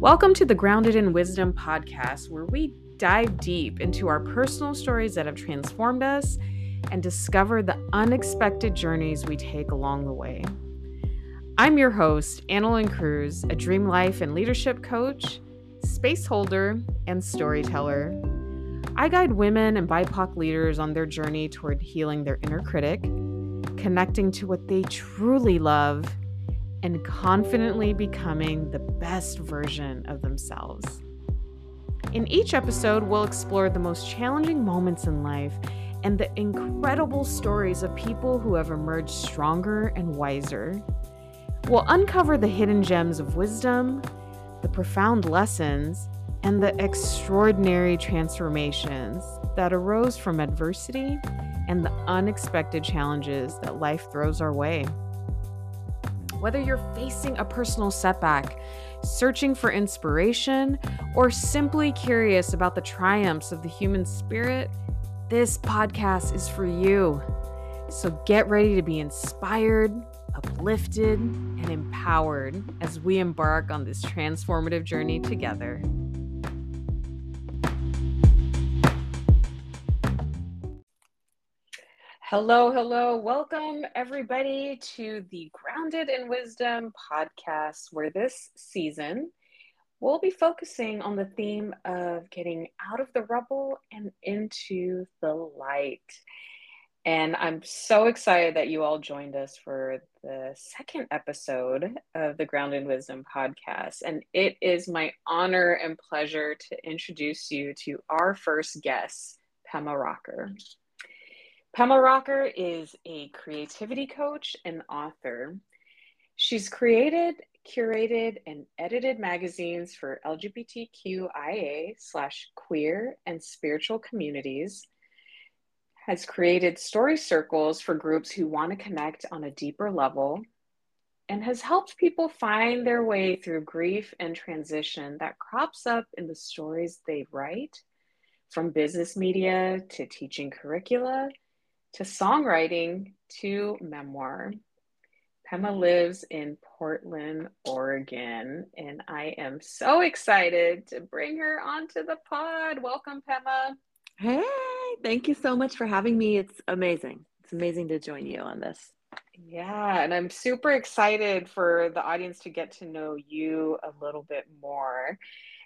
Welcome to the Grounded in Wisdom podcast, where we dive deep into our personal stories that have transformed us and discover the unexpected journeys we take along the way. I'm your host, Annalyn Cruz, a dream life and leadership coach, space holder, and storyteller. I guide women and BIPOC leaders on their journey toward healing their inner critic, connecting to what they truly love, and confidently becoming the best version of themselves. In each episode, we'll explore the most challenging moments in life and the incredible stories of people who have emerged stronger and wiser. We'll uncover the hidden gems of wisdom, the profound lessons, and the extraordinary transformations that arose from adversity and the unexpected challenges that life throws our way. Whether you're facing a personal setback, searching for inspiration, or simply curious about the triumphs of the human spirit, this podcast is for you. So get ready to be inspired, uplifted, and empowered as we embark on this transformative journey together. Hello, hello. Welcome, everybody, to the Grounded in Wisdom podcast, where this season we'll be focusing on the theme of getting out of the rubble and into the light. And I'm so excited that you all joined us for the second episode of the Grounded in Wisdom podcast. And it is my honor and pleasure to introduce you to our first guest, Pema Rocker. Pema Rocker is a creativity coach and author. She's created, curated, and edited magazines for LGBTQIA slash queer and spiritual communities, has created story circles for groups who want to connect on a deeper level, and has helped people find their way through grief and transition that crops up in the stories they write, from business media to teaching curricula to songwriting to memoir. Pema lives in Portland, Oregon, and I am so excited to bring her onto the pod. Welcome, Pema. Hey, thank you so much for having me. It's amazing. It's amazing to join you on this. Yeah, and I'm super excited for the audience to get to know you a little bit more.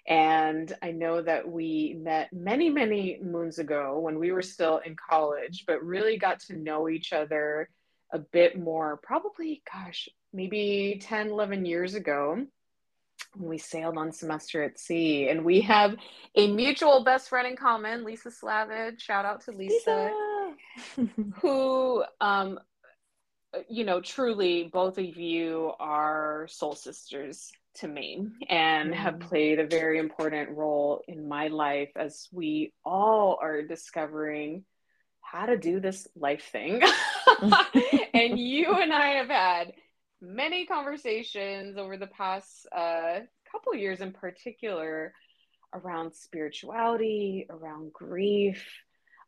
And I know that we met many, many moons ago when we were still in college, but really got to know each other a bit more, probably, gosh, maybe 10, 11 years ago when we sailed on semester at sea. And we have a mutual best friend in common, Lisa Slavage. Shout out to Lisa, Lisa. who, um, you know, truly both of you are soul sisters to me and mm-hmm. have played a very important role in my life as we all are discovering how to do this life thing. and you and I have had many conversations over the past uh, couple years in particular around spirituality, around grief,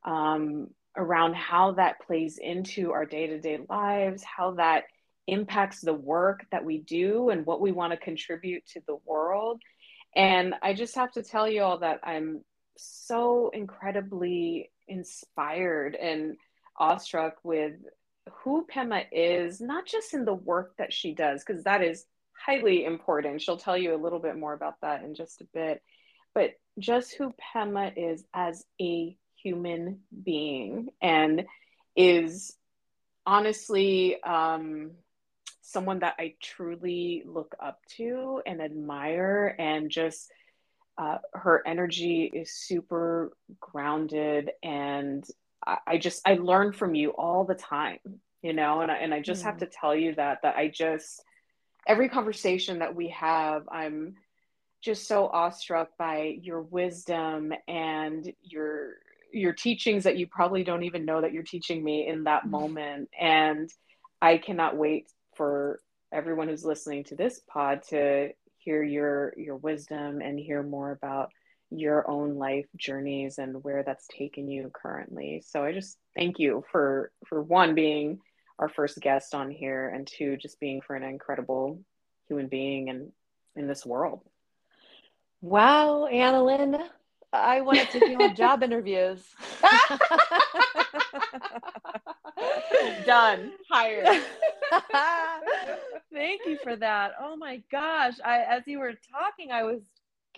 um, around how that plays into our day to day lives, how that impacts the work that we do and what we want to contribute to the world. And I just have to tell you all that I'm so incredibly inspired and awestruck with who Pema is, not just in the work that she does, because that is highly important. She'll tell you a little bit more about that in just a bit, but just who Pema is as a human being and is honestly um, someone that I truly look up to and admire, and just uh, her energy is super grounded. And I, I, just, I learn from you all the time, you know, and I, and I just mm. have to tell you that, that I just, every conversation that we have, I'm just so awestruck by your wisdom and your your teachings that you probably don't even know that you're teaching me in that mm. moment and i cannot wait for everyone who's listening to this pod to hear your your wisdom and hear more about your own life journeys and where that's taken you currently. So I just thank you for for one being our first guest on here and two just being for an incredible human being and in this world. Wow, Annalyn, I want to take you on job interviews. Done. Hired. Thank you for that. Oh my gosh. I as you were talking, I was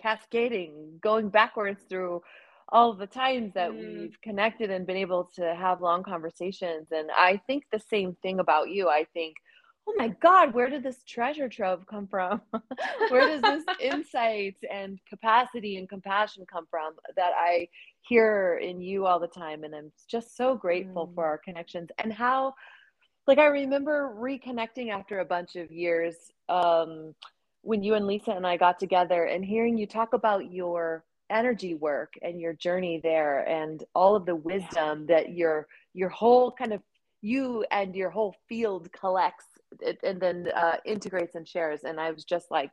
cascading, going backwards through all the times that mm. we've connected and been able to have long conversations. And I think the same thing about you. I think, oh my God, where did this treasure trove come from? where does this insight and capacity and compassion come from that I hear in you all the time? And I'm just so grateful mm. for our connections and how, like, I remember reconnecting after a bunch of years um, when you and Lisa and I got together and hearing you talk about your energy work and your journey there and all of the wisdom that your your whole kind of you and your whole field collects and then uh, integrates and shares. And i was just like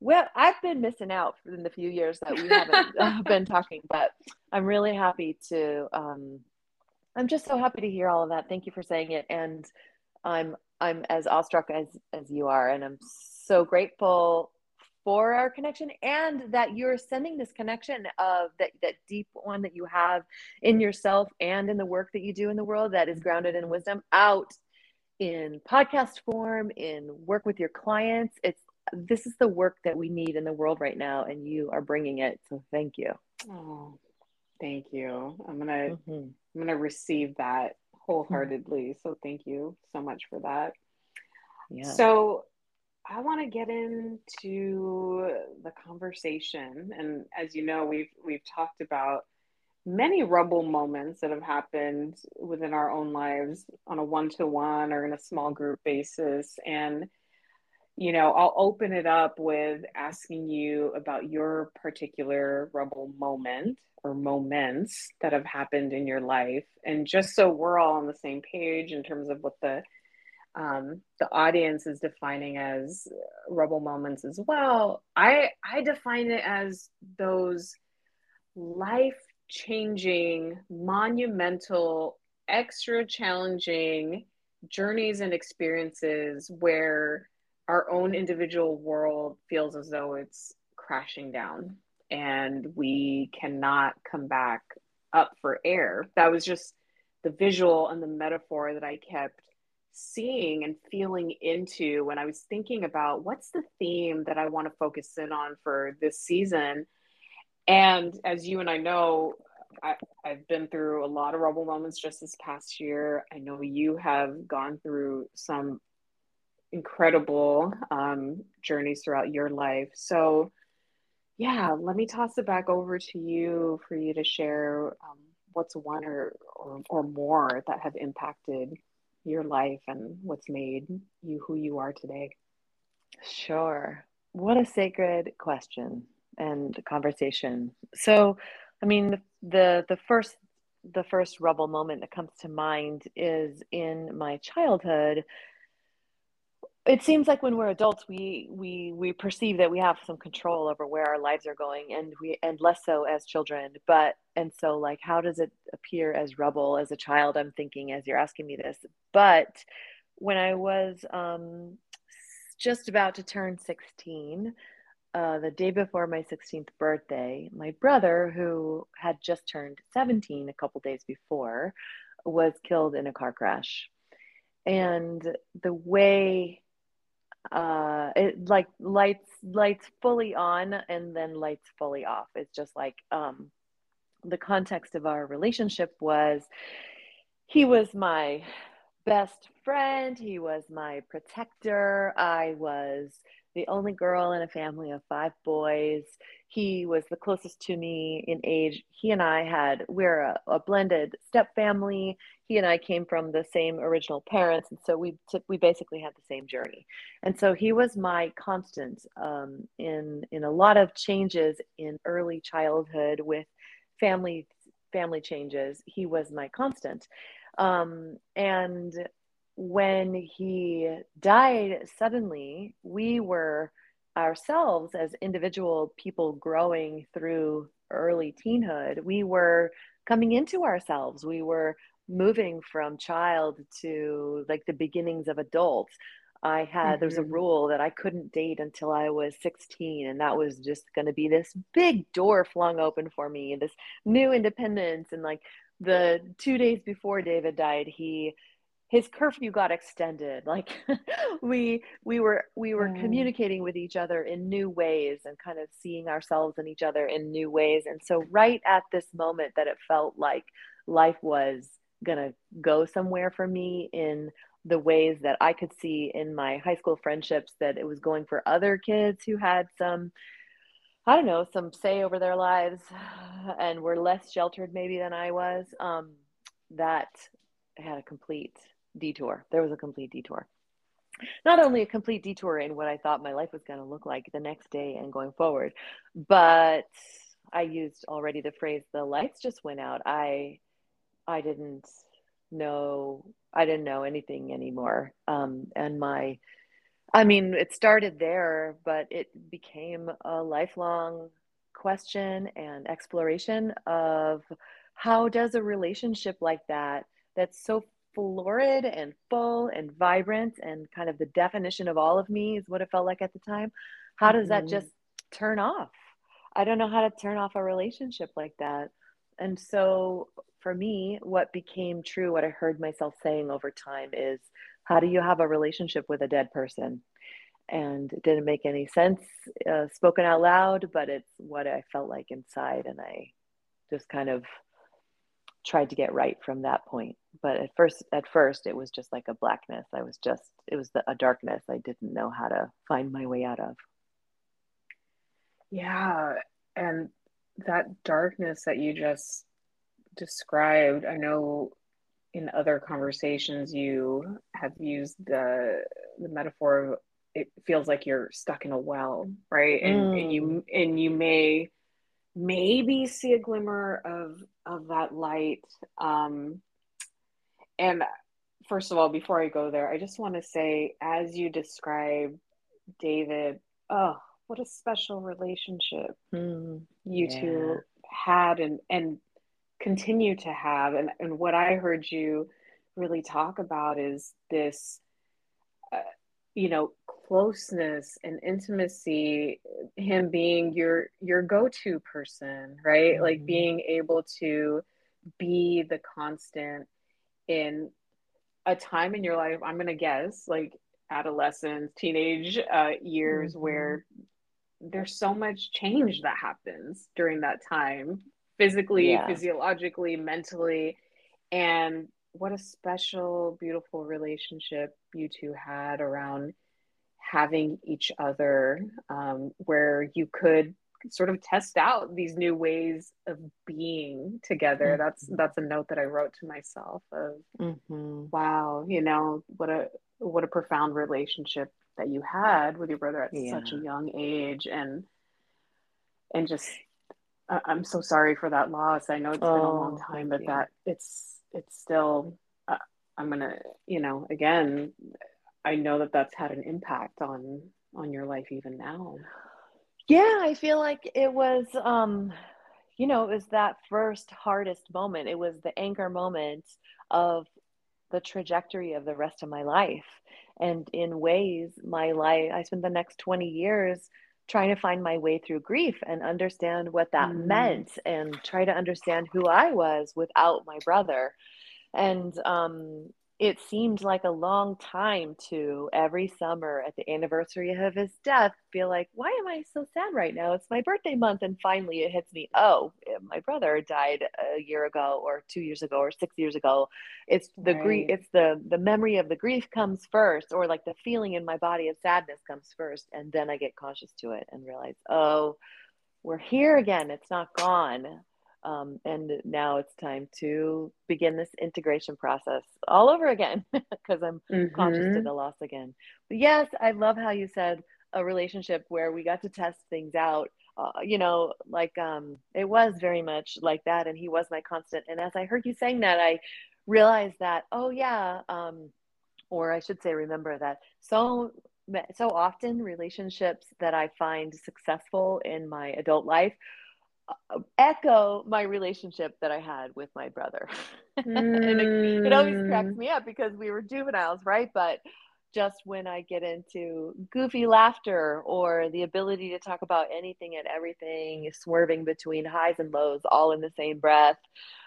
well i've been missing out in the few years that we haven't uh, been talking but i'm really happy to um, i'm just so happy to hear all of that. Thank you for saying it. And i'm i'm as awestruck as as you are. And i'm so grateful for our connection and that you're sending this connection of that that deep one that you have in yourself and in the work that you do in the world that is grounded in wisdom out in podcast form in work with your clients. It's this is the work that we need in the world right now and you are bringing it. So thank you. Oh thank you. I'm gonna mm-hmm. i'm gonna receive that wholeheartedly. Mm-hmm. so thank you so much for that. Yeah. So I want to get into the conversation, and as you know, we've we've talked about many rubble moments that have happened within our own lives on a one-to-one or in a small group basis, and you know, I'll open it up with asking you about your particular rubble moment or moments that have happened in your life, and just so we're all on the same page in terms of what the um, the audience is defining as rubble moments as well. I I define it as those life changing, monumental, extra challenging journeys and experiences where our own individual world feels as though it's crashing down and we cannot come back up for air. That was just the visual and the metaphor that I kept seeing and feeling into when I was thinking about what's the theme that I want to focus in on for this season. And as you and I know, I, have been through a lot of rubble moments just this past year. I know you have gone through some incredible um, journeys throughout your life. So, yeah, let me toss it back over to you for you to share um, what's one or, or, or more that have impacted your life and what's made you who you are today? Sure. What a sacred question and conversation. So, I mean, the the first the first rubble moment that comes to mind is in my childhood. It seems like when we're adults we we we perceive that we have some control over where our lives are going and we and less so as children but and so like how does it appear as rubble as a child? I'm thinking as you're asking me this. But when i was um just about to turn 16 uh, the day before my 16th birthday my brother who had just turned 17 a couple days before was killed in a car crash. And the way uh it like lights lights fully on and then lights fully off. It's just like um the context of our relationship was he was my best friend. He was my protector. I was the only girl in a family of five boys. He was the closest to me in age. He and I had, we're a, a blended step family. He and I came from the same original parents. And so we, t- we basically had the same journey. And so he was my constant um, in, in a lot of changes in early childhood with family, family changes. He was my constant. Um, and when he died suddenly, we were ourselves as individual people growing through early teenhood, we were coming into ourselves. We were moving from child to like the beginnings of adults. I had mm-hmm. there was a mm-hmm. rule that I couldn't date until I was 16 and that was just going to be this big door flung open for me this new independence and like the 2 days before David died he his curfew got extended like we we were we were mm. communicating with each other in new ways and kind of seeing ourselves and each other in new ways and so right at this moment that it felt like life was going to go somewhere for me in the ways that I could see in my high school friendships that it was going for other kids who had some, I don't know, some say over their lives and were less sheltered maybe than I was. Um, that had a complete detour. There was a complete detour. Not only a complete detour in what I thought my life was going to look like the next day and going forward, but I used already the phrase the lights just went out. I I didn't know I didn't know anything anymore. Um, and my, I mean, it started there, but it became a lifelong question and exploration of how does a relationship like that, that's so florid and full and vibrant and kind of the definition of all of me is what it felt like at the time. How does mm-hmm. that just turn off? I don't know how to turn off a relationship like that. And so for me, what became true, what I heard myself saying over time is, how do you have a relationship with a dead person? And it didn't make any sense uh, spoken out loud, but it's what I felt like inside. And I just kind of tried to get right from that point. But at first, at first, it was just like a blackness. I was just, it was the, a darkness I didn't know how to find my way out of. Yeah. And that darkness that you just described, I know in other conversations you have used the the metaphor of it feels like you're stuck in a well, right? And, mm. and you mm. and you may maybe see a glimmer of of that light. Um, and first of all, before I go there, I just want to say, as you describe David, oh, what a special relationship mm. you yeah. two had and and continue to have and, and what i heard you really talk about is this uh, you know closeness and intimacy him being your your go-to person right mm-hmm. like being able to be the constant in a time in your life i'm going to guess like adolescence teenage uh, years mm-hmm. where there's so much change that happens during that time physically, yeah. physiologically, mentally. And what a special, beautiful relationship you two had around having each other, um, where you could sort of test out these new ways of being together. Mm-hmm. That's that's a note that I wrote to myself of mm-hmm. wow, you know, what a what a profound relationship that you had with your brother at yeah. such a young age and and just I'm so sorry for that loss. I know it's oh, been a long time, but you. that it's it's still. Uh, I'm gonna, you know, again, I know that that's had an impact on on your life even now. Yeah, I feel like it was, um, you know, it was that first hardest moment. It was the anchor moment of the trajectory of the rest of my life, and in ways, my life. I spent the next 20 years trying to find my way through grief and understand what that mm. meant and try to understand who I was without my brother. And um, it seemed like a long time to every summer at the anniversary of his death feel like why am i so sad right now? It's my birthday month. And finally it hits me oh eh, my brother died a year ago or two years ago or six years ago. It's the right. grief it's the the memory of the grief comes first or like the feeling in my body of sadness comes first and then i get conscious to it and realize oh we're here again. It's not gone um, and now it's time to begin this integration process all over again because I'm mm-hmm. conscious to the loss again. But yes, I love how you said a relationship where we got to test things out. Uh, you know, like um, it was very much like that, and he was my constant. And as I heard you saying that, I realized that oh yeah, um, or I should say, remember that so so often relationships that I find successful in my adult life echo my relationship that I had with my brother. And it, it, always cracks mm. me up because we were juveniles, right? But just when I get into goofy laughter or the ability to talk about anything and everything, swerving between highs and lows all in the same breath,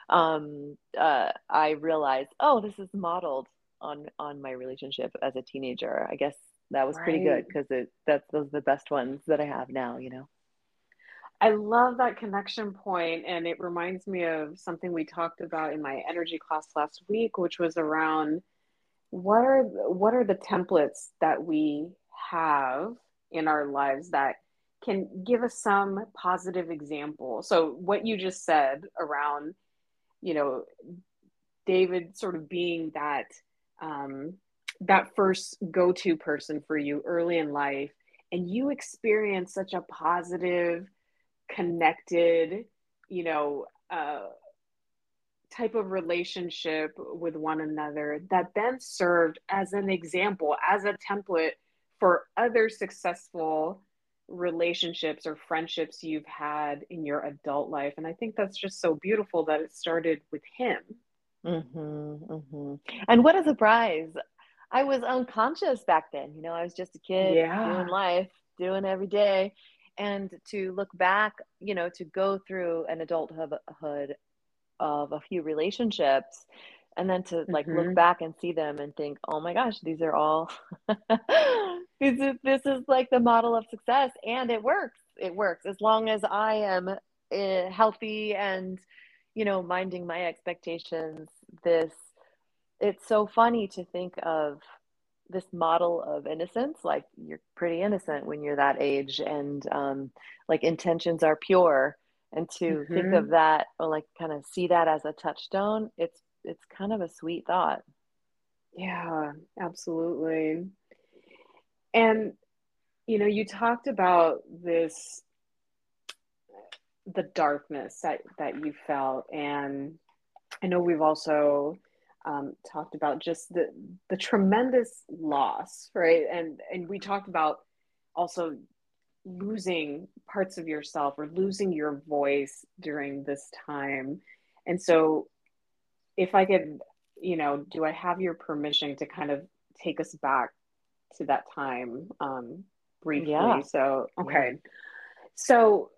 um, uh, I realize, oh, this is modeled on on my relationship as a teenager. I guess that was right. pretty good because it that's those are the best ones that I have now. You know. I love that connection point, and it reminds me of something we talked about in my energy class last week, which was around what are what are the templates that we have in our lives that can give us some positive example. So what you just said around, you know, David sort of being that um, that first go-to person for you early in life, and you experience such a positive connected, you know, uh, type of relationship with one another that then served as an example, as a template for other successful relationships or friendships you've had in your adult life. And I think that's just so beautiful that it started with him. Mm-hmm, mm-hmm. And what a surprise! I was unconscious back then. You know, I was just a kid yeah. doing life, doing every day and to look back you know to go through an adulthood of a few relationships and then to like mm-hmm. look back and see them and think oh my gosh these are all this, is, this is like the model of success. And it works. It works. As long as i am uh, healthy and you know minding my expectations this it's so funny to think of this model of innocence like you're pretty innocent when you're that age and um, like intentions are pure and to mm-hmm. think of mm-hmm. that or like kind of see that as a touchstone it's it's kind of a sweet thought yeah absolutely and you know you talked about this the darkness that that you felt and i know we've also um, talked about just the the tremendous loss, right? And and we talked about also losing parts of yourself or losing your voice during this time. And so, if I could, you know, do I have your permission to kind of take us back to that time um, briefly? Yeah. So, okay. So,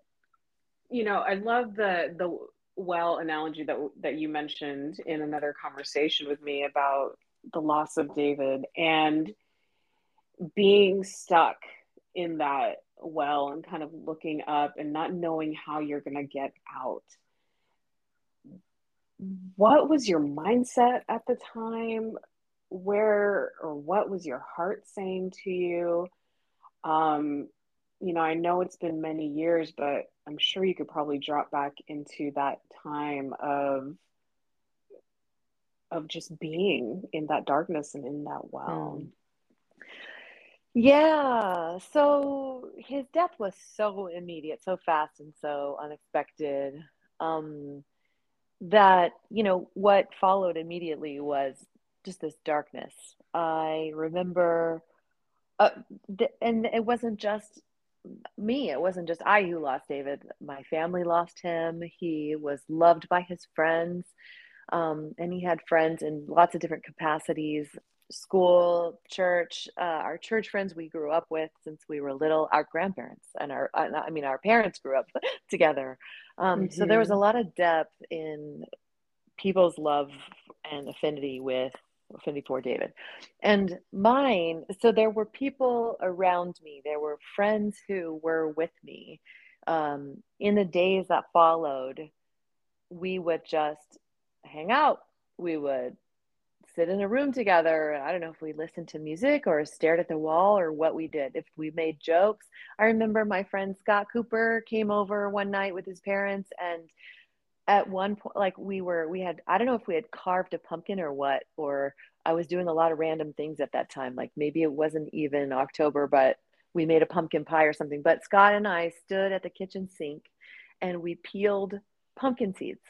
you know, I love the the well analogy that that you mentioned in another conversation with me about the loss of David and being stuck in that well and kind of looking up and not knowing how you're going to get out. What was your mindset at the time? Where or what was your heart saying to you? Um, you know, I know it's been many years, but I'm sure you could probably drop back into that time of of just being in that darkness and in that well. Mm. Yeah. So his death was so immediate, so fast and so unexpected. Um that, you know, what followed immediately was just this darkness. I remember uh, and it wasn't just me. It wasn't just I who lost David. My family lost him. He was loved by his friends. Um, and he had friends in lots of different capacities school, church, uh, our church friends we grew up with since we were little, our grandparents and our, uh, I mean, our parents grew up together. Um, mm-hmm. So there was a mm-hmm. lot of depth in people's love and affinity with 54 David. And mine, so there were people around me, there were friends who were with me. Um, in the days that followed, we would just hang out. We would sit in a room together. I don't know if we listened to music or stared at the wall or what we did. If we made jokes, I remember my friend Scott Cooper came over one night with his parents and at one point like we were we had i don't know if we had carved a pumpkin or what or i was doing a lot of random things at that time. Like maybe it wasn't even october but we made a pumpkin pie or something. But scott and i stood at the kitchen sink and we peeled pumpkin seeds.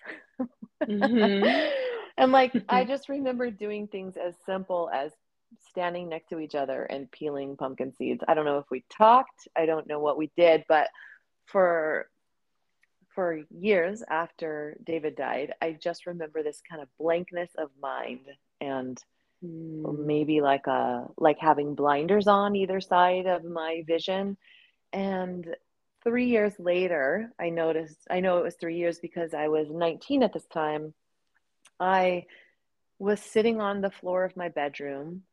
Mm-hmm. and like i just remember doing things as simple as standing next to each other and peeling pumpkin seeds. I don't know if we talked i don't know what we did but for for years after David died, I just remember this kind of blankness of mind and mm. maybe like a like having blinders on either side of my vision. And three years later, I noticed, I know it was three years because I was 19 at this time. I was sitting on the floor of my bedroom,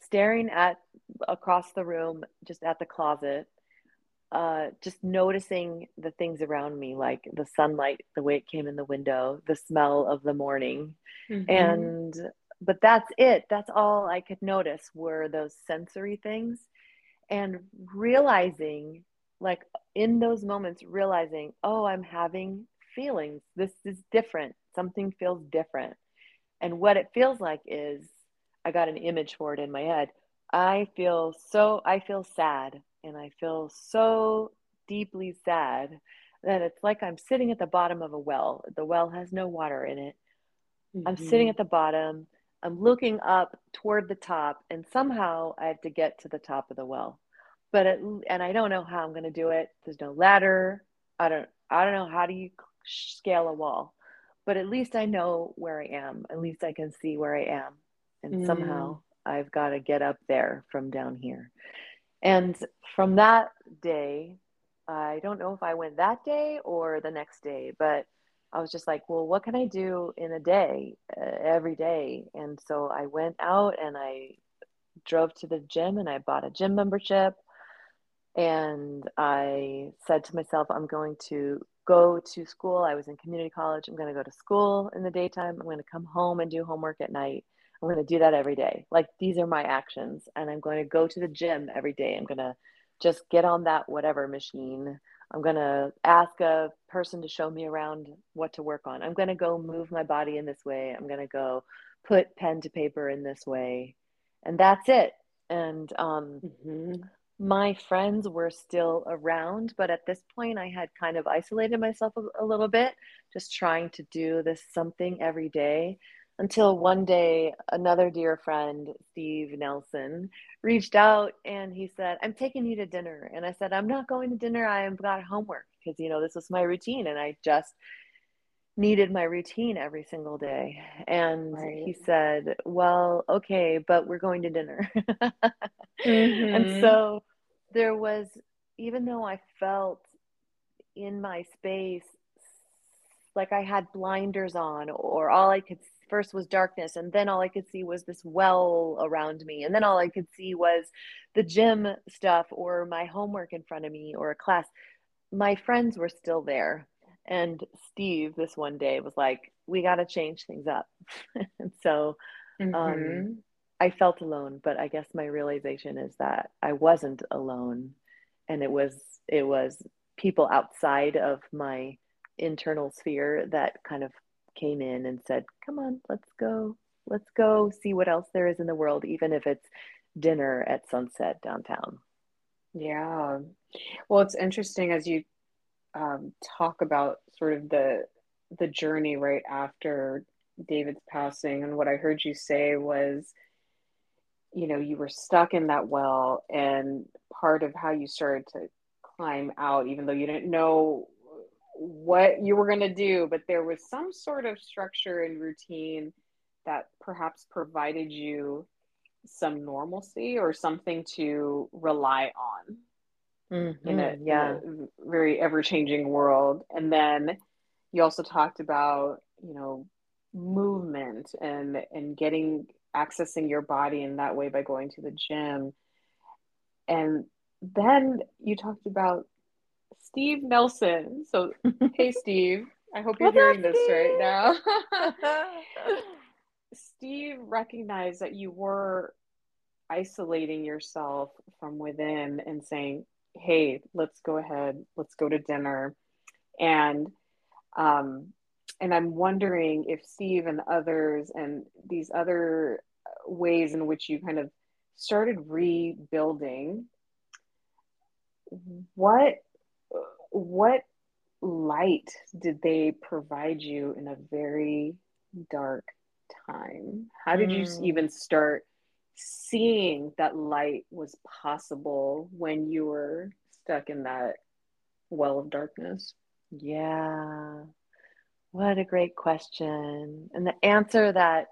staring at across the room, just at the closet, uh, just noticing the things around me, like the sunlight, the way it came in the window, the smell of the morning. Mm-hmm. And, but that's it. That's all I could notice were those sensory things. And realizing, like in those moments, realizing, oh, I'm having feelings. This is different. Something feels different. And what it feels like is, I got an image for it in my head. I feel so, I feel sad and I feel so deeply sad that it's like I'm sitting at the bottom of a well. The well has no water in it. Mm-hmm. I'm sitting at the bottom. I'm looking up toward the top, and somehow I have to get to the top of the well. But it, and I don't know how I'm going to do it. There's no ladder. I don't. I don't know how do you scale a wall. But at least I know where I am. At least I can see where I am, and mm. somehow I've got to get up there from down here. And from that day, I don't know if I went that day or the next day, but I was just like, well, what can I do in a day, uh, every day? And so I went out and I drove to the gym and I bought a gym membership. And I said to myself, I'm going to go to school. I was in community college. I'm going to go to school in the daytime. I'm going to come home and do homework at night. I'm going to do that every day. Like these are my actions. And I'm going to go to the gym every day. I'm going to just get on that whatever machine. I'm going to ask a person to show me around what to work on. I'm going to go move my body in this way. I'm going to go put pen to paper in this way. And that's it. And um, mm-hmm. my friends were still around, but at this point, I had kind of isolated myself a, a little bit, just trying to do this something every day until one day another dear friend steve nelson reached out and he said i'm taking you to dinner and i said i'm not going to dinner i have got homework because you know this was my routine and i just needed my routine every single day and right. he said well okay but we're going to dinner mm-hmm. and so there was even though i felt in my space like i had blinders on or all i could first was darkness and then all i could see was this well around me and then all i could see was the gym stuff or my homework in front of me or a class my friends were still there and steve this one day was like we got to change things up and so um, mm-hmm. um, i felt alone but i guess my realization is that i wasn't alone and it was it was people outside of my internal sphere that kind of came in and said, Come on, let's go. Let's go see what else there is in the world, even if it's dinner at sunset downtown. Yeah. Well, it's interesting as you um, talk about sort of the the journey right after David's passing, and what I heard you say was, you know, you were stuck in that well, and part of how you started to climb out, even though you didn't know what you were going to do, but there was some sort of structure and routine that perhaps provided you some normalcy or something to rely on mm-hmm, in, a, yeah. in a very ever changing world. And then you also talked about, you know, movement and and getting accessing your body in that way by going to the gym. And then you talked about Steve Nelson. So, hey, Steve, I hope you're hearing this right now. Steve recognized that you were isolating yourself from within and saying, hey, let's go ahead, let's go to dinner. And, um, and I'm wondering if Steve and others and these other ways in which you kind of started rebuilding, what what light did they provide you in a very dark time? How did mm. you even start seeing that light was possible when you were stuck in that well of darkness? Yeah. What a great question. And the answer that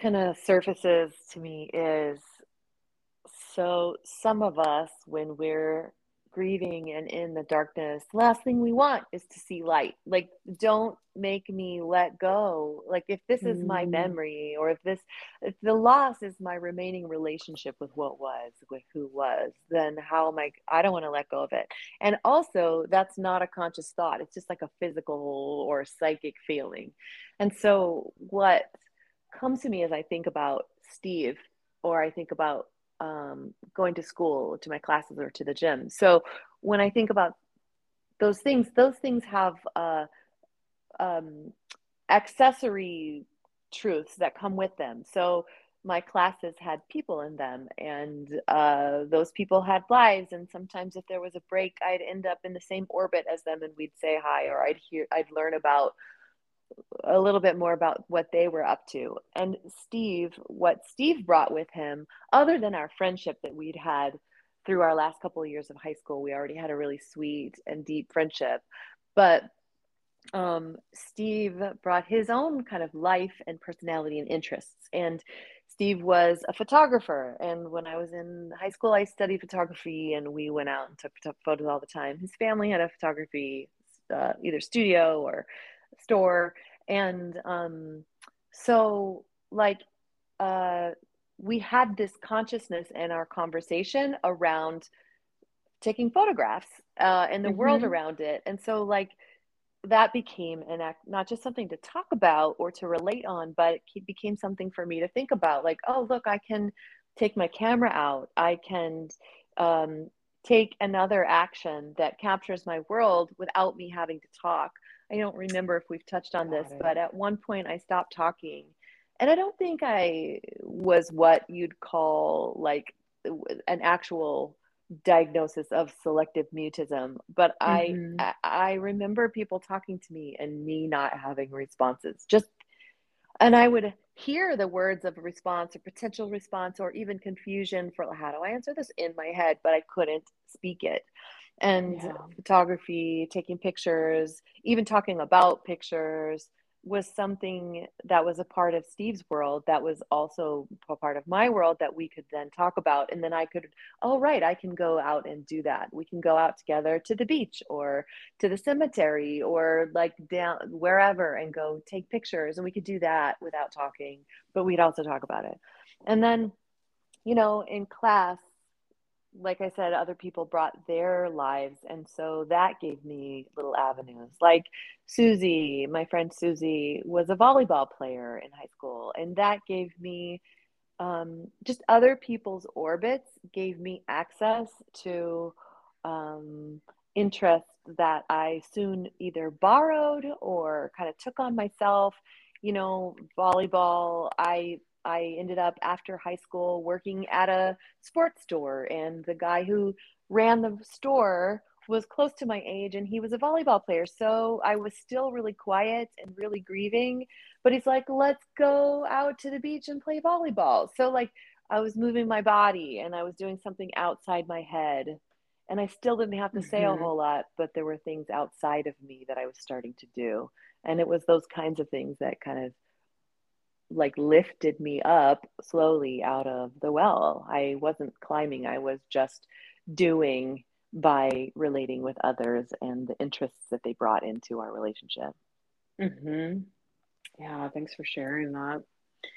kind of surfaces to me is so some of us when we're grieving and in the darkness the last thing we want is to see light. Like don't make me let go. Like if this is my mm. memory or if this if the loss is my remaining relationship with what was with who was then how am i i don't want to let go of it. And also that's not a conscious thought. It's just like a physical or psychic feeling. And so what comes to me as i think about steve or i think about um, going to school, to my classes, or to the gym. So when I think about those things, those things have uh, um, accessory truths that come with them. So my classes had people in them, and uh, those people had lives. And sometimes, if there was a break, I'd end up in the same orbit as them, and we'd say hi, or I'd hear, I'd learn about a little bit more about what they were up to. And Steve, what Steve brought with him, other than our friendship that we'd had through our last couple of years of high school, we already had a really sweet and deep friendship. But um, Steve brought his own kind of life and personality and interests. And Steve was a photographer. And when I was in high school, I studied photography and we went out and took photos all the time. His family had a photography uh, either studio or store. And um, so like uh, we had this consciousness in our conversation around taking photographs uh, and the mm-hmm. world around it. And so like that became an act not just something to talk about or to relate on but it became something for me to think about. Like oh look i can take my camera out. I can um, take another action that captures my world without me having to talk I don't remember if we've touched on this, but at one point I stopped talking. And I don't think I was what you'd call like an actual diagnosis of selective mutism, but mm-hmm. I I remember people talking to me and me not having responses. Just and I would hear the words of a response or potential response or even confusion for how do I answer this in my head, but I couldn't speak it and yeah. photography, taking pictures, even talking about pictures was something that was a part of Steve's world that was also a part of my world that we could then talk about. And then I could, oh, right, I can go out and do that. We can go out together to the beach or to the cemetery or like down wherever and go take pictures. And we could do that without talking, but we'd also talk about it. And then, you know, in class, like I said, other people brought their lives. And so that gave me little avenues. Like Susie, my friend Susie, was a volleyball player in high school. And that gave me um, just other people's orbits, gave me access to um, interests that I soon either borrowed or kind of took on myself. You know, volleyball, I I ended up after high school working at a sports store, and the guy who ran the store was close to my age and he was a volleyball player. So I was still really quiet and really grieving. But he's like, let's go out to the beach and play volleyball. So, like, I was moving my body and I was doing something outside my head. And I still didn't have to say mm-hmm. a whole lot, but there were things outside of me that I was starting to do. And it was those kinds of things that kind of like lifted me up slowly out of the well. I wasn't climbing, I was just doing by relating with others and the interests that they brought into our relationship. Mm-hmm. Yeah, thanks for sharing that.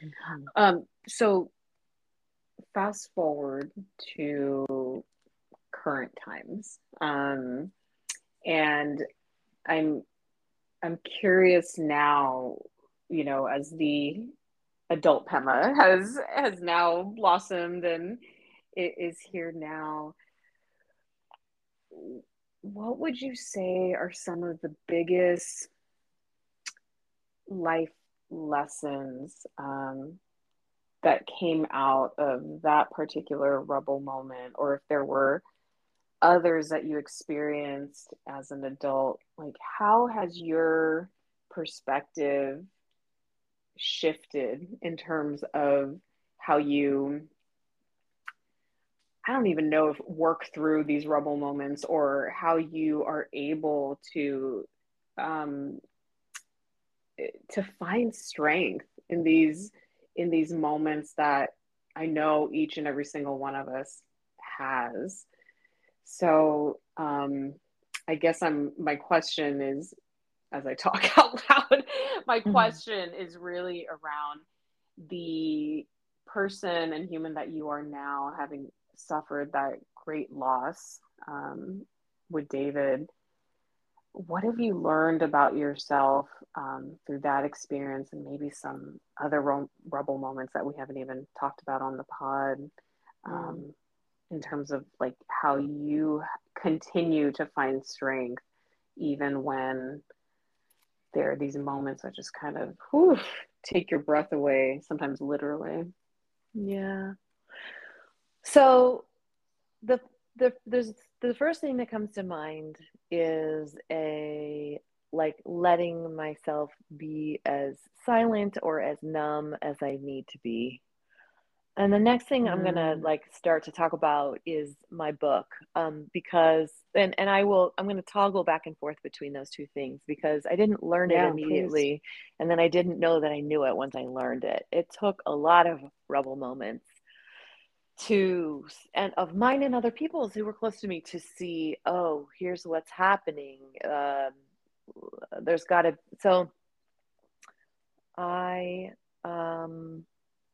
Mm-hmm. Um, so, fast forward to current times, um, and I'm I'm curious now. You know, as the adult Pema has has now blossomed and is here now. What would you say are some of the biggest life lessons um, that came out of that particular rubble moment, or if there were others that you experienced as an adult? Like, how has your perspective shifted in terms of how you I don't even know if work through these rubble moments or how you are able to um, to find strength in these in these moments that I know each and every single one of us has. So um, I guess I'm my question is as I talk out loud, my mm-hmm. question is really around the person and human that you are now, having suffered that great loss um, with David. What have you learned about yourself um, through that experience and maybe some other ro- rubble moments that we haven't even talked about on the pod um, mm. in terms of like how you continue to find strength even when there are these moments that just kind of whew, take your breath away, sometimes literally. Yeah. So the the there's the first thing that comes to mind is a like letting myself be as silent or as numb as I need to be and the next thing mm. I'm gonna like start to talk about is my book, um, because and and I will I'm gonna toggle back and forth between those two things because I didn't learn yeah, it immediately, please. and then I didn't know that I knew it once I learned it. It took a lot of rubble moments to and of mine and other people's who were close to me to see, oh, here's what's happening. Um, there's got to so I um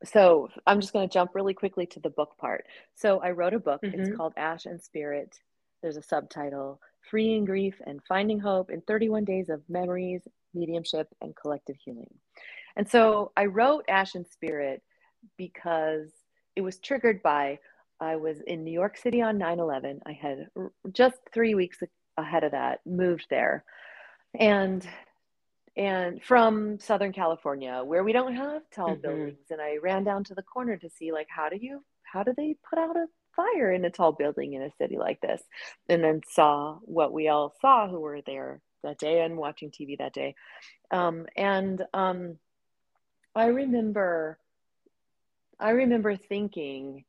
so I'm just going to jump really quickly to the book part. So I wrote a book. Mm-hmm. It's called Ash and Spirit. There's a subtitle Freeing Grief and Finding Hope in 31 Days of Memories, Mediumship, and Collective Healing. And so I wrote Ash and Spirit because it was triggered by I was in New York City on 9 11. I had just three weeks ahead of that moved there. And and from Southern California, where we don't have tall mm-hmm. buildings. And I ran down to the corner to see like how do you how do they put out a fire in a tall building in a city like this? And then saw what we all saw who were there that day and watching TV that day. Um, and um, I remember I remember thinking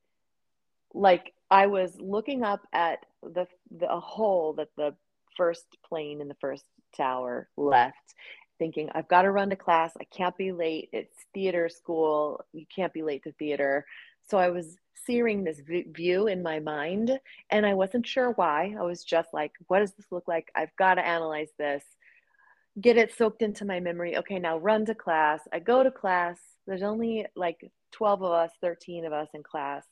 like I was looking up at the the hole that the first plane in the first tower left thinking I've got to run to class. I can't be late. It's theater school. You can't be late to theater. So I was searing this view in my mind and I wasn't sure why. I was just like, what does this look like? I've got to analyze this, get it soaked into my memory. Okay, now run to class. I go to class. There's only like 12 of us, 13 of us in class.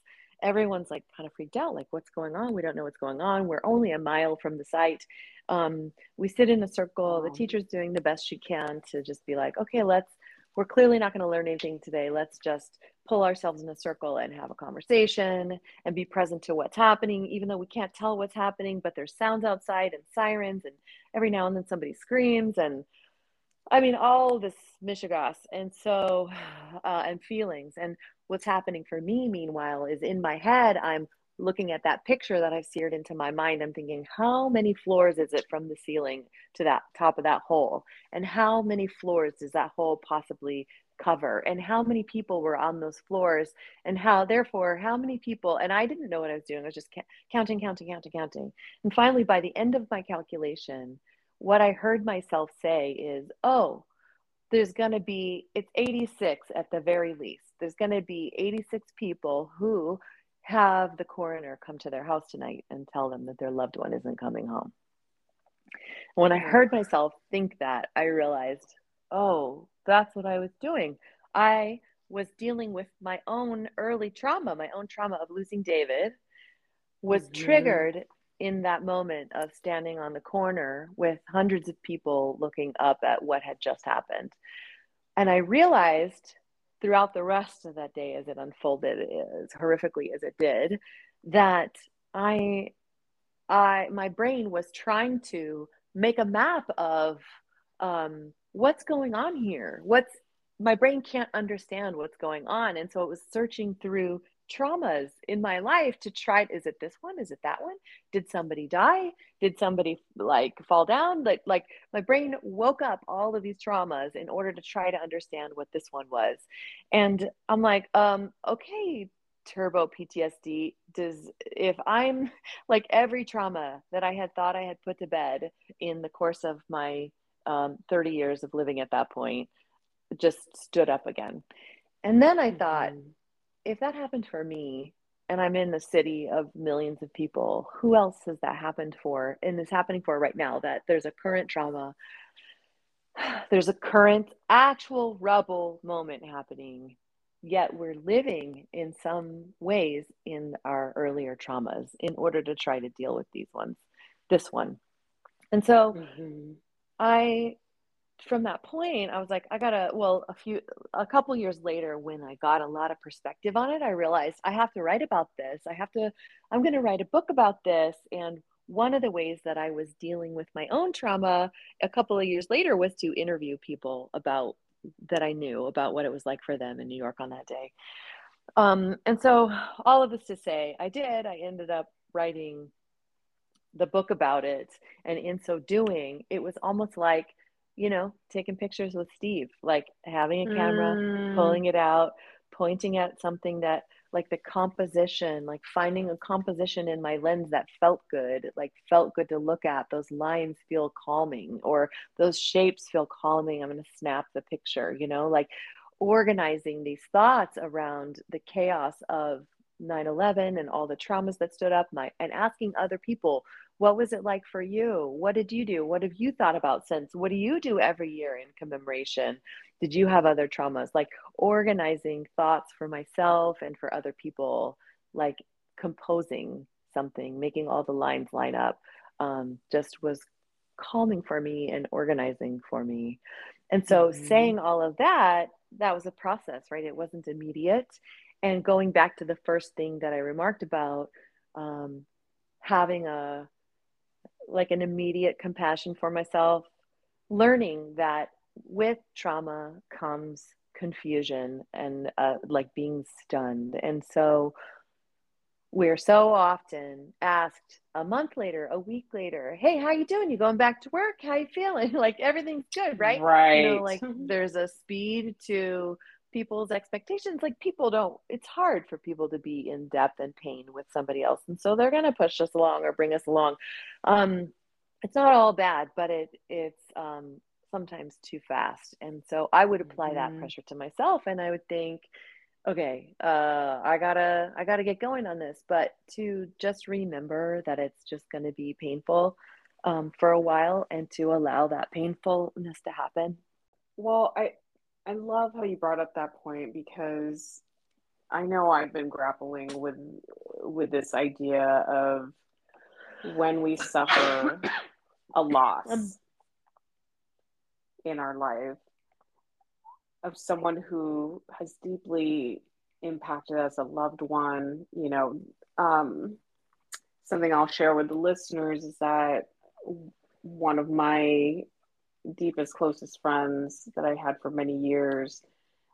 Everyone's like kind of freaked out, like, what's going on? We don't know what's going on. We're only a mile from the site um, we sit in a circle the teacher's doing the best she can to just be like okay let's we're clearly not going to learn anything today let's just pull ourselves in a circle and have a conversation and be present to what's happening even though we can't tell what's happening but there's sounds outside and sirens and every now and then somebody screams and i mean all this mishigas and so uh, and feelings and what's happening for me meanwhile is in my head i'm looking at that picture that I've seared into my mind, I'm thinking, how many floors is it from the ceiling to that top of that hole? And how many floors does that hole possibly cover? And how many people were on those floors? And how, therefore, how many people? And I didn't know what I was doing. I was just counting, counting, counting, counting. And finally, by the end of my calculation, what I heard myself say is, oh, there's going to be, it's 86 at the very least. There's going to be 86 people who have the coroner come to their house tonight and tell them that their loved one isn't coming home. When I heard myself think that, I realized, oh, that's what I was doing. I was dealing with my own early trauma, my own trauma of losing David was mm-hmm. triggered in that moment of standing on the corner with hundreds of people looking up at what had just happened. And I realized throughout the rest of that day as it unfolded as horrifically as it did that i i my brain was trying to make a map of um, what's going on here what's my brain can't understand what's going on and so it was searching through traumas in my life to try is it this one? Is it that one? Did somebody die? Did somebody like fall down? Like like my brain woke up all of these traumas in order to try to understand what this one was. And i'm like um okay turbo ptsd does if i'm like every trauma that i had thought i had put to bed in the course of my um, 30 years of living at that point just stood up again. And then I thought, mm-hmm. If that happened for me, and I'm in the city of millions of people, who else has that happened for? And is happening for right now that there's a current trauma, there's a current actual rubble moment happening, yet we're living in some ways in our earlier traumas in order to try to deal with these ones, this one. And so mm-hmm. I from that point i was like i gotta well a few a couple years later when i got a lot of perspective on it i realized i have to write about this. I have to i'm to write a book about this. And one of the ways that i was dealing with my own trauma a couple of years later was to interview people about that i knew about what it was like for them in new york on that day. Um, and so all of this to say i did. I ended up writing the book about it. And in so doing it was almost like you know, taking pictures with Steve, like having a camera, mm. pulling it out, pointing at something that like the composition, like finding a composition in my lens that felt good, like felt good to look at. Those lines feel calming or those shapes feel calming. I'm going to snap the picture, you know, like organizing these thoughts around the chaos of 9-11 and all the traumas that stood up my, and asking other people what was it like for you? What did you do? What have you thought about since? What do you do every year in commemoration? Did you have other traumas like organizing thoughts for myself and for other people like composing something making all the lines line up um, just was calming for me and organizing for me. And so mm-hmm. saying all of that that was a process right? It wasn't immediate. And going back to the first thing that i remarked about um, having a like an immediate compassion for myself, learning that with trauma comes confusion and uh, like being stunned. And so we're so often asked a month later, a week later, hey, how you doing? You going back to work? How you feeling? like everything's good, right? Right. You know, like there's a speed to people's expectations like people don't it's hard for people to be in depth and pain with somebody else and so they're going to push us along or bring us along um it's not all bad but it it's um sometimes too fast and so i would apply mm-hmm. that pressure to myself and i would think okay uh i gotta i gotta get going on this but to just remember that it's just going to be painful um, for a while and to allow that painfulness to happen well i I love how you brought up that point because I know I've been grappling with with this idea of when we suffer a loss um, in our life of someone who has deeply impacted us, a loved one, you know, um, something I'll share with the listeners is that one of my deepest, closest friends that I had for many years,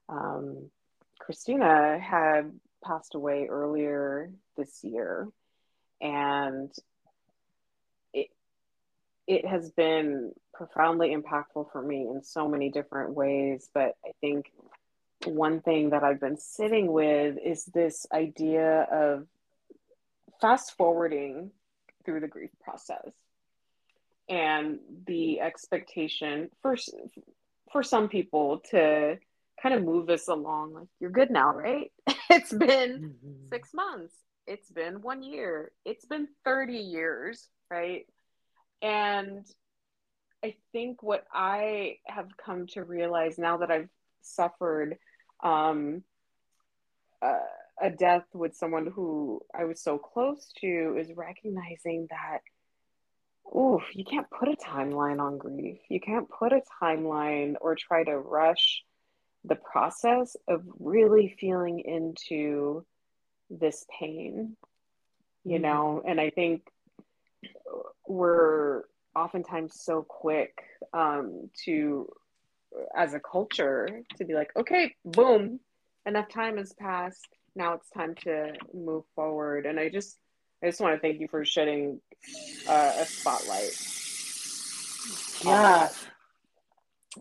um, Christina had passed away earlier this year. And it, it has been profoundly impactful for me in so many different ways. But I think one thing that I've been sitting with is this idea of fast forwarding through the grief process and the expectation for for some people to kind of move us along like you're good now right? It's been mm-hmm. 6 months. It's been 1 year. It's been 30 years right? And i think what i have come to realize now that i've suffered um, uh, a death with someone who I was so close to is recognizing that oof, you can't put a timeline on grief. You can't put a timeline or try to rush the process of really feeling into this pain, you mm-hmm. know? And I think we're oftentimes so quick um, to, as a culture, to be like, okay, boom, enough time has passed. Now it's time to move forward. And I just, I just want to thank you for shedding uh, a spotlight. Yeah,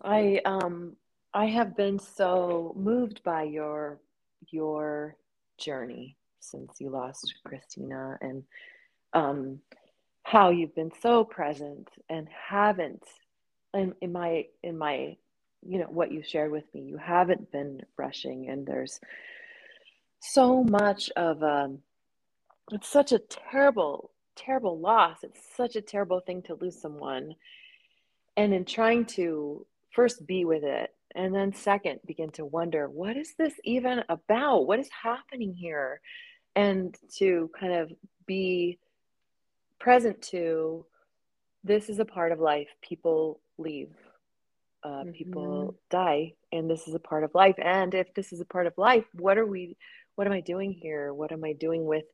I um I have been so moved by your your journey since you lost Christina and um how you've been so present and haven't in, in my in my you know what you shared with me you haven't been rushing and there's so much of um it's such a terrible terrible loss. It's such a terrible thing to lose someone and in trying to first be with it and then second begin to wonder what is this even about? What is happening here? And to kind of be present to this is a part of life. People leave. Uh, mm-hmm. people die and this is a part of life. And if this is a part of life what are we what am i doing here? What am i doing with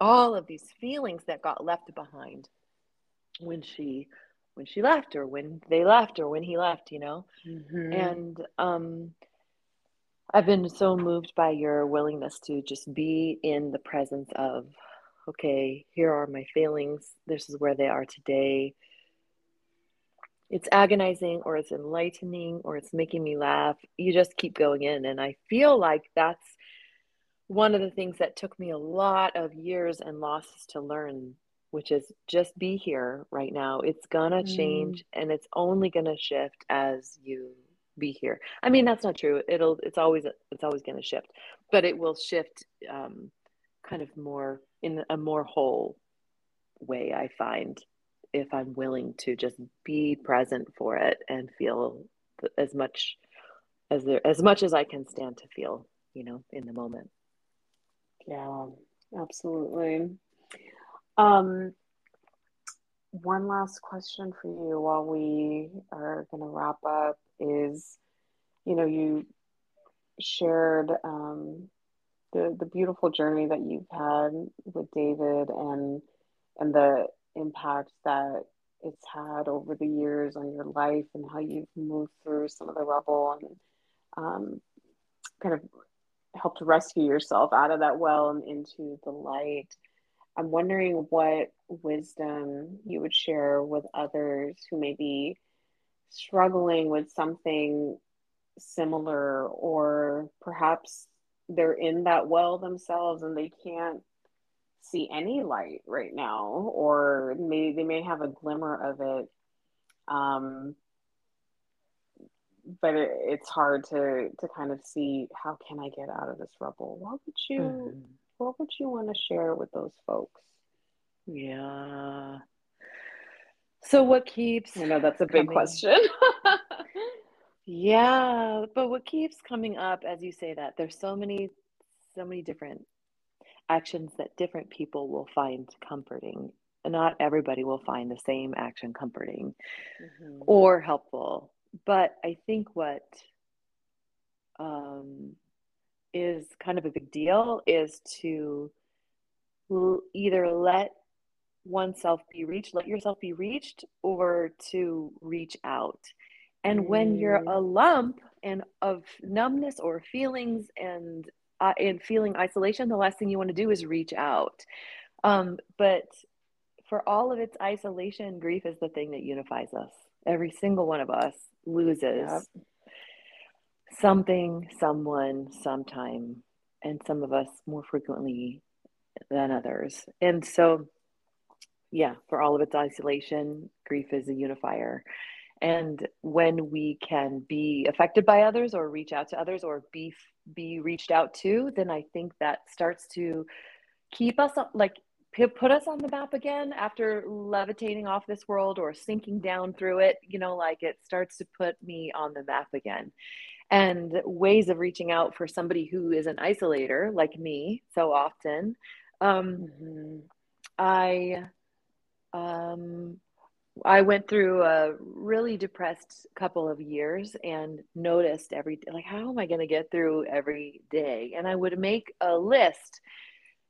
all of these feelings that got left behind when she when she left or when they left or when he left you know? Mm-hmm. and um i've been so moved by your willingness to just be in the presence of okay here are my feelings. This is where they are today. It's agonizing or it's enlightening or it's making me laugh. You just keep going in. And i feel like that's one of the things that took me a lot of years and losses to learn which is just be here right now it's gonna mm. change and it's only gonna shift as you be here i mean that's not true it'll it's always it's always gonna shift but it will shift um, kind of more in a more whole way i find if I'm willing to just be present for it and feel as much as there as much as I can stand to feel, you know, in the moment. Yeah, absolutely. Um, one last question for you while we are going to wrap up is, you know, you shared um, the the beautiful journey that you've had with David and and the impact that it's had over the years on your life and how you've moved through some of the rubble and um, kind of helped rescue yourself out of that well and into the light. I'm wondering what wisdom you would share with others who may be struggling with something similar, or perhaps they're in that well themselves and they can't see any light right now, or maybe they may have a glimmer of it. Um, but it, it's hard to to kind of see how can I get out of this rubble. What would you mm-hmm. what would you want to share with those folks? Yeah. So what keeps I know that's a big coming... question. yeah, but what keeps coming up as you say that there's so many so many different actions that different people will find comforting. Not everybody will find the same action comforting mm-hmm. or helpful. But I think what um, is kind of a big deal is to l- either let oneself be reached, let yourself be reached, or to reach out. And mm. when you're mm. a lump and of numbness or feelings and uh, and feeling isolation, the last thing you want to do is reach out. Um, but for all of its isolation, grief is the thing that unifies us. Every single one of us loses yep. something, someone, sometime, and some of us more frequently than others. And so, yeah, for all of its isolation, grief is a unifier. And when we can be affected by others or reach out to others or be be reached out to, then I think that starts to keep us like put us on the map again after levitating off this world or sinking down through it you know like it starts to put me on the map again and ways of reaching out for somebody who is an isolator like me so often um, mm-hmm. i um, I went through a really depressed couple of years and noticed every like how am I going to get through every day and I would make a list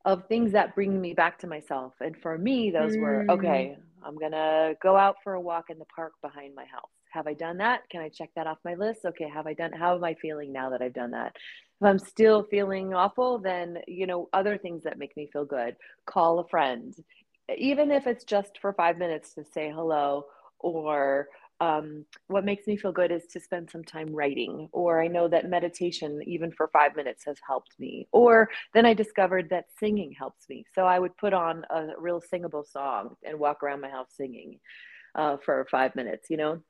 of things that bring me back to myself. And for me those mm. were okay I'm going to go out for a walk in the park behind my house. Have I done that? Can I check that off my list? Okay have I done how am I feeling now that I've done that? If I'm still feeling awful then you know other things that make me feel good. Call a friend. Even if it's just for five minutes to say hello or um, what makes me feel good is to spend some time writing or i know that meditation even for five minutes has helped me. Or then i discovered that singing helps me. So i would put on a real singable song and walk around my house singing uh, for five minutes you know?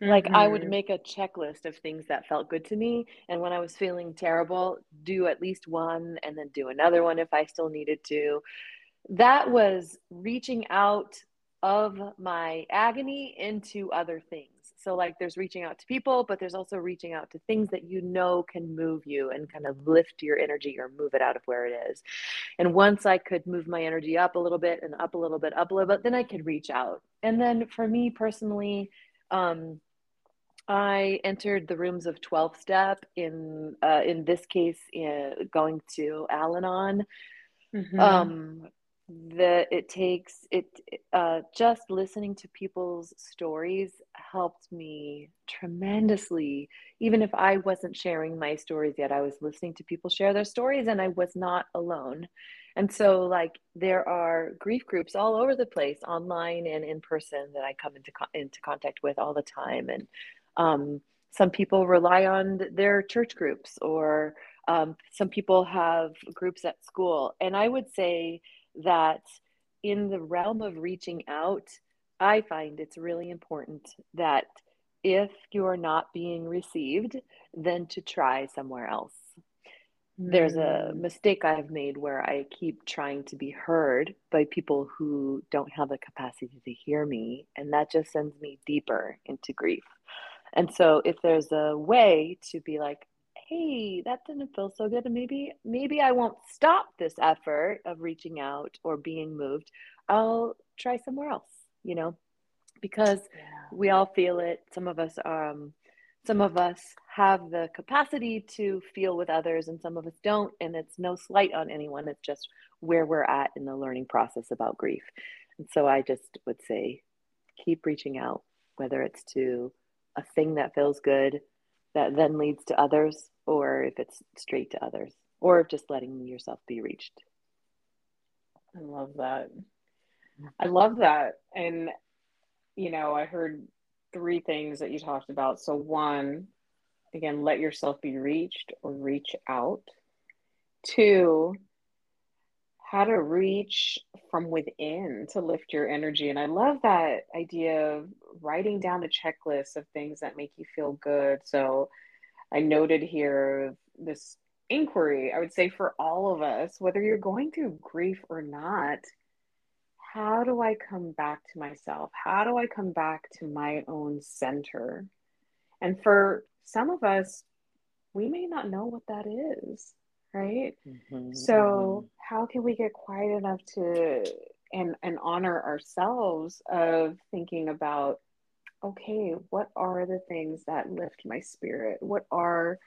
Like i would make a checklist of things that felt good to me and when i was feeling terrible do at least one and then do another one if i still needed to. That was reaching out of my agony into other things so like there's reaching out to people but there's also reaching out to things that you know can move you and kind of lift your energy or move it out of where it is and once i could move my energy up a little bit and up a little bit up a little bit then i could reach out and then for me personally um, I entered the rooms of 12 step in uh, in this case uh, going to Al-Anon. Mm-hmm. Um, the it takes it uh, just listening to people's stories helped me tremendously. Even if I wasn't sharing my stories yet, I was listening to people share their stories, and I was not alone. And so, like, there are grief groups all over the place, online and in person, that I come into into contact with all the time, and um, some people rely on their church groups, or um, some people have groups at school. And I would say that in the realm of reaching out, I find it's really important that if you are not being received, then to try somewhere else. Mm. There's a mm. mistake I've made where I keep trying to be heard by people who don't have the capacity to hear me, and that just sends me deeper into grief. And so if there's a way to be like, hey, that didn't feel so good, and maybe maybe I won't stop this effort of reaching out or being moved. I'll try somewhere else, you know, because yeah. we all feel it. Some of us um some of us have the capacity to feel with others and some of us don't and it's no slight on anyone it's just where we're at in the learning process about grief and so i just would say keep reaching out whether it's to a thing that feels good that then leads to others, or if it's straight to others, or just letting yourself be reached. I love that. I love that. And, you know, I heard three things that you talked about. So, one, again, let yourself be reached or reach out. Two, how to reach from within to lift your energy. And I love that idea of writing down a checklist of things that make you feel good. So I noted here this inquiry, I would say for all of us, whether you're going through grief or not, how do I come back to myself? How do I come back to my own center? And for some of us, we may not know what that is right mm-hmm, so how can we get quiet enough to and and honor ourselves of thinking about okay what are the things that lift my spirit what are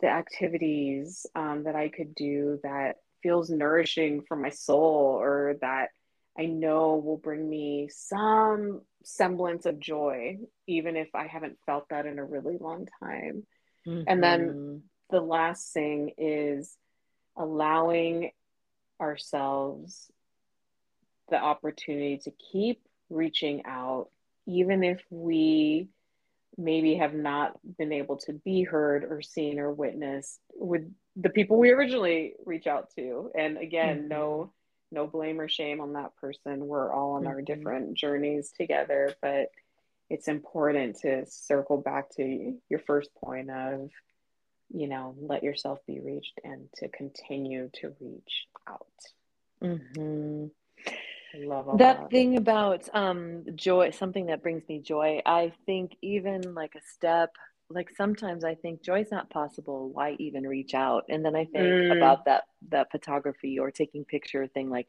the activities um, that i could do that feels nourishing for my soul or that i know will bring me some semblance of joy even if i haven't felt that in a really long time mm-hmm. and then mm-hmm. the last thing is allowing ourselves the opportunity to keep reaching out, even if we maybe have not been able to be heard or seen or witnessed with the people we originally reach out to. And again, mm-hmm. no no blame or shame on that person. We're all on mm-hmm. our different journeys together, but it's important to circle back to your first point of you know, let yourself be reached and to continue to reach out. Mm-hmm. Love that, that thing about um, joy, something that brings me joy. I think even like a step, like sometimes I think joy's not possible. Why even reach out? And then I think mm. about that that photography or taking picture thing, like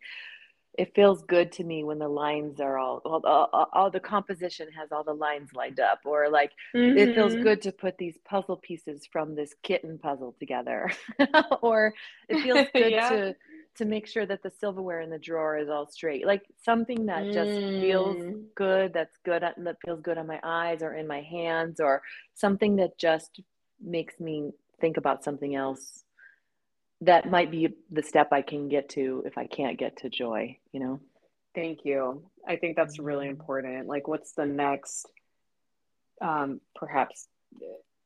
it feels good to me when the lines are all all, all, all the composition has all the lines lined up or like mm-hmm. it feels mm-hmm. good to put these puzzle pieces from this kitten puzzle together or it feels good yeah. to to make sure that the silverware in the drawer is all straight like something that just mm. feels good that's good that feels good on my eyes or in my hands or something that just makes me think about something else that might be the step I can get to if I can't get to joy, you know? Thank you. I think that's really mm-hmm. important. Like, what's the next, um, perhaps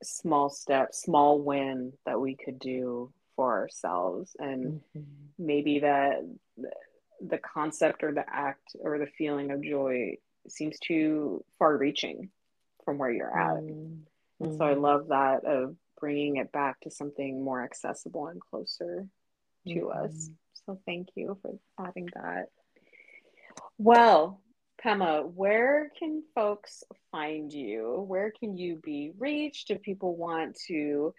small step, small win that we could do for ourselves? And mm-hmm. maybe that the concept or the act or the feeling of joy seems too far reaching from where you're at. Mm-hmm. So I love that of bringing it back to something more accessible and closer to mm-hmm. us. So thank you for adding that. Well, Pema, where can folks find you? Where can you be reached if people want to,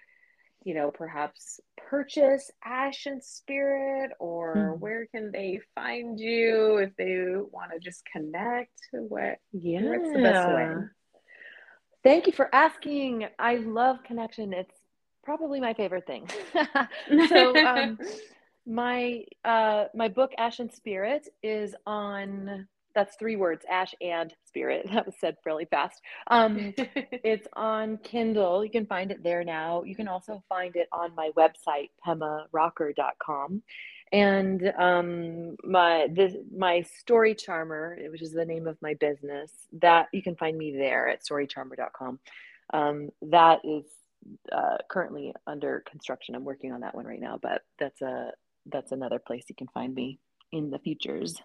you know, perhaps purchase Ash and Spirit, or mm. where can they find you if they want to just connect? What? Yeah. What's the best way? Thank you for asking. I love connection. It's probably my favorite thing. so, um, my uh, my book Ash and Spirit is on that's three words ash and spirit. That was said really fast. Um, it's on kindle. You can find it there now. You can also find it on my website pemarocker.com and um, my this my story charmer which is the name of my business that you can find me there at storycharmer.com um, that is uh, currently under construction. I'm working on that one right now but that's a that's another place you can find me in the futures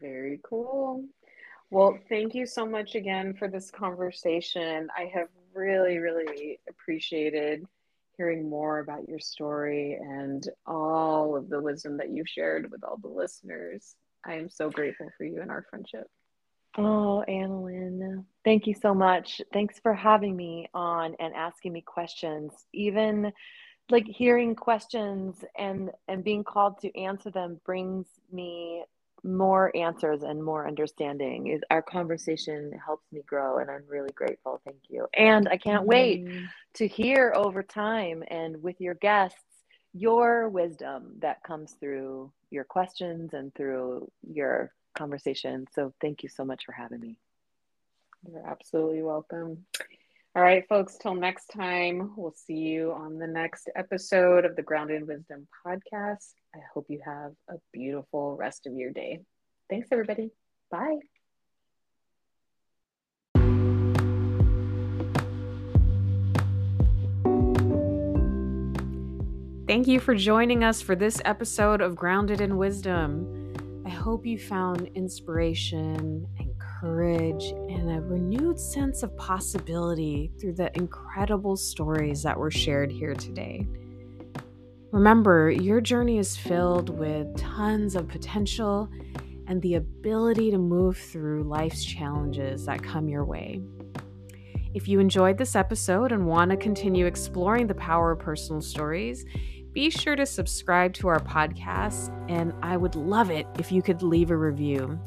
very cool. Well, thank you so much again for this conversation. I have really, really appreciated hearing more about your story and all of the wisdom that you've shared with all the listeners. I am so grateful for you and our friendship. Oh, Annalyn, thank you so much. Thanks for having me on and asking me questions. Even like hearing questions and and being called to answer them brings me more answers and more understanding. Is our conversation helps me grow and i'm really grateful. Thank you. And i can't wait to hear over time and with your guests your wisdom that comes through your questions and through your conversation. So thank you so much for having me. You're absolutely welcome all right, folks, till next time, we'll see you on the next episode of the Grounded in Wisdom podcast. I hope you have a beautiful rest of your day. Thanks, everybody. Bye. Thank you for joining us for this episode of Grounded in Wisdom. I hope you found inspiration courage and a renewed sense of possibility through the incredible stories that were shared here today. Remember, your journey is filled with tons of potential and the ability to move through life's challenges that come your way. If you enjoyed this episode and want to continue exploring the power of personal stories, be sure to subscribe to our podcast, and I would love it if you could leave a review.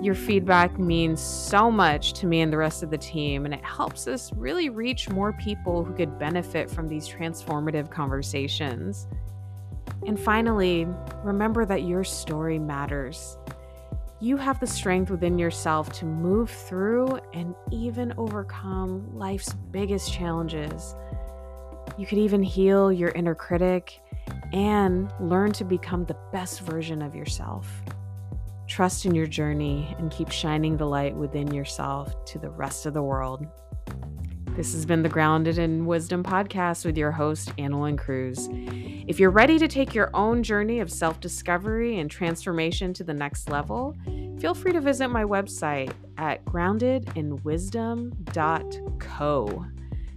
Your feedback means so much to me and the rest of the team, and it helps us really reach more people who could benefit from these transformative conversations. And finally, remember that your story matters. You have the strength within yourself to move through and even overcome life's biggest challenges. You could even heal your inner critic and learn to become the best version of yourself. Trust in your journey and keep shining the light within yourself to the rest of the world. This has been the Grounded in Wisdom podcast with your host, Annalyn Cruz. If you're ready to take your own journey of self discovery and transformation to the next level, feel free to visit my website at groundedinwisdom.co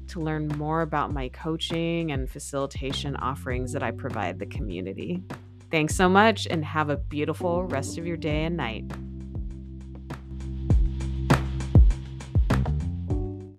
to learn more about my coaching and facilitation offerings that I provide the community. Thanks so much and have a beautiful rest of your day and night.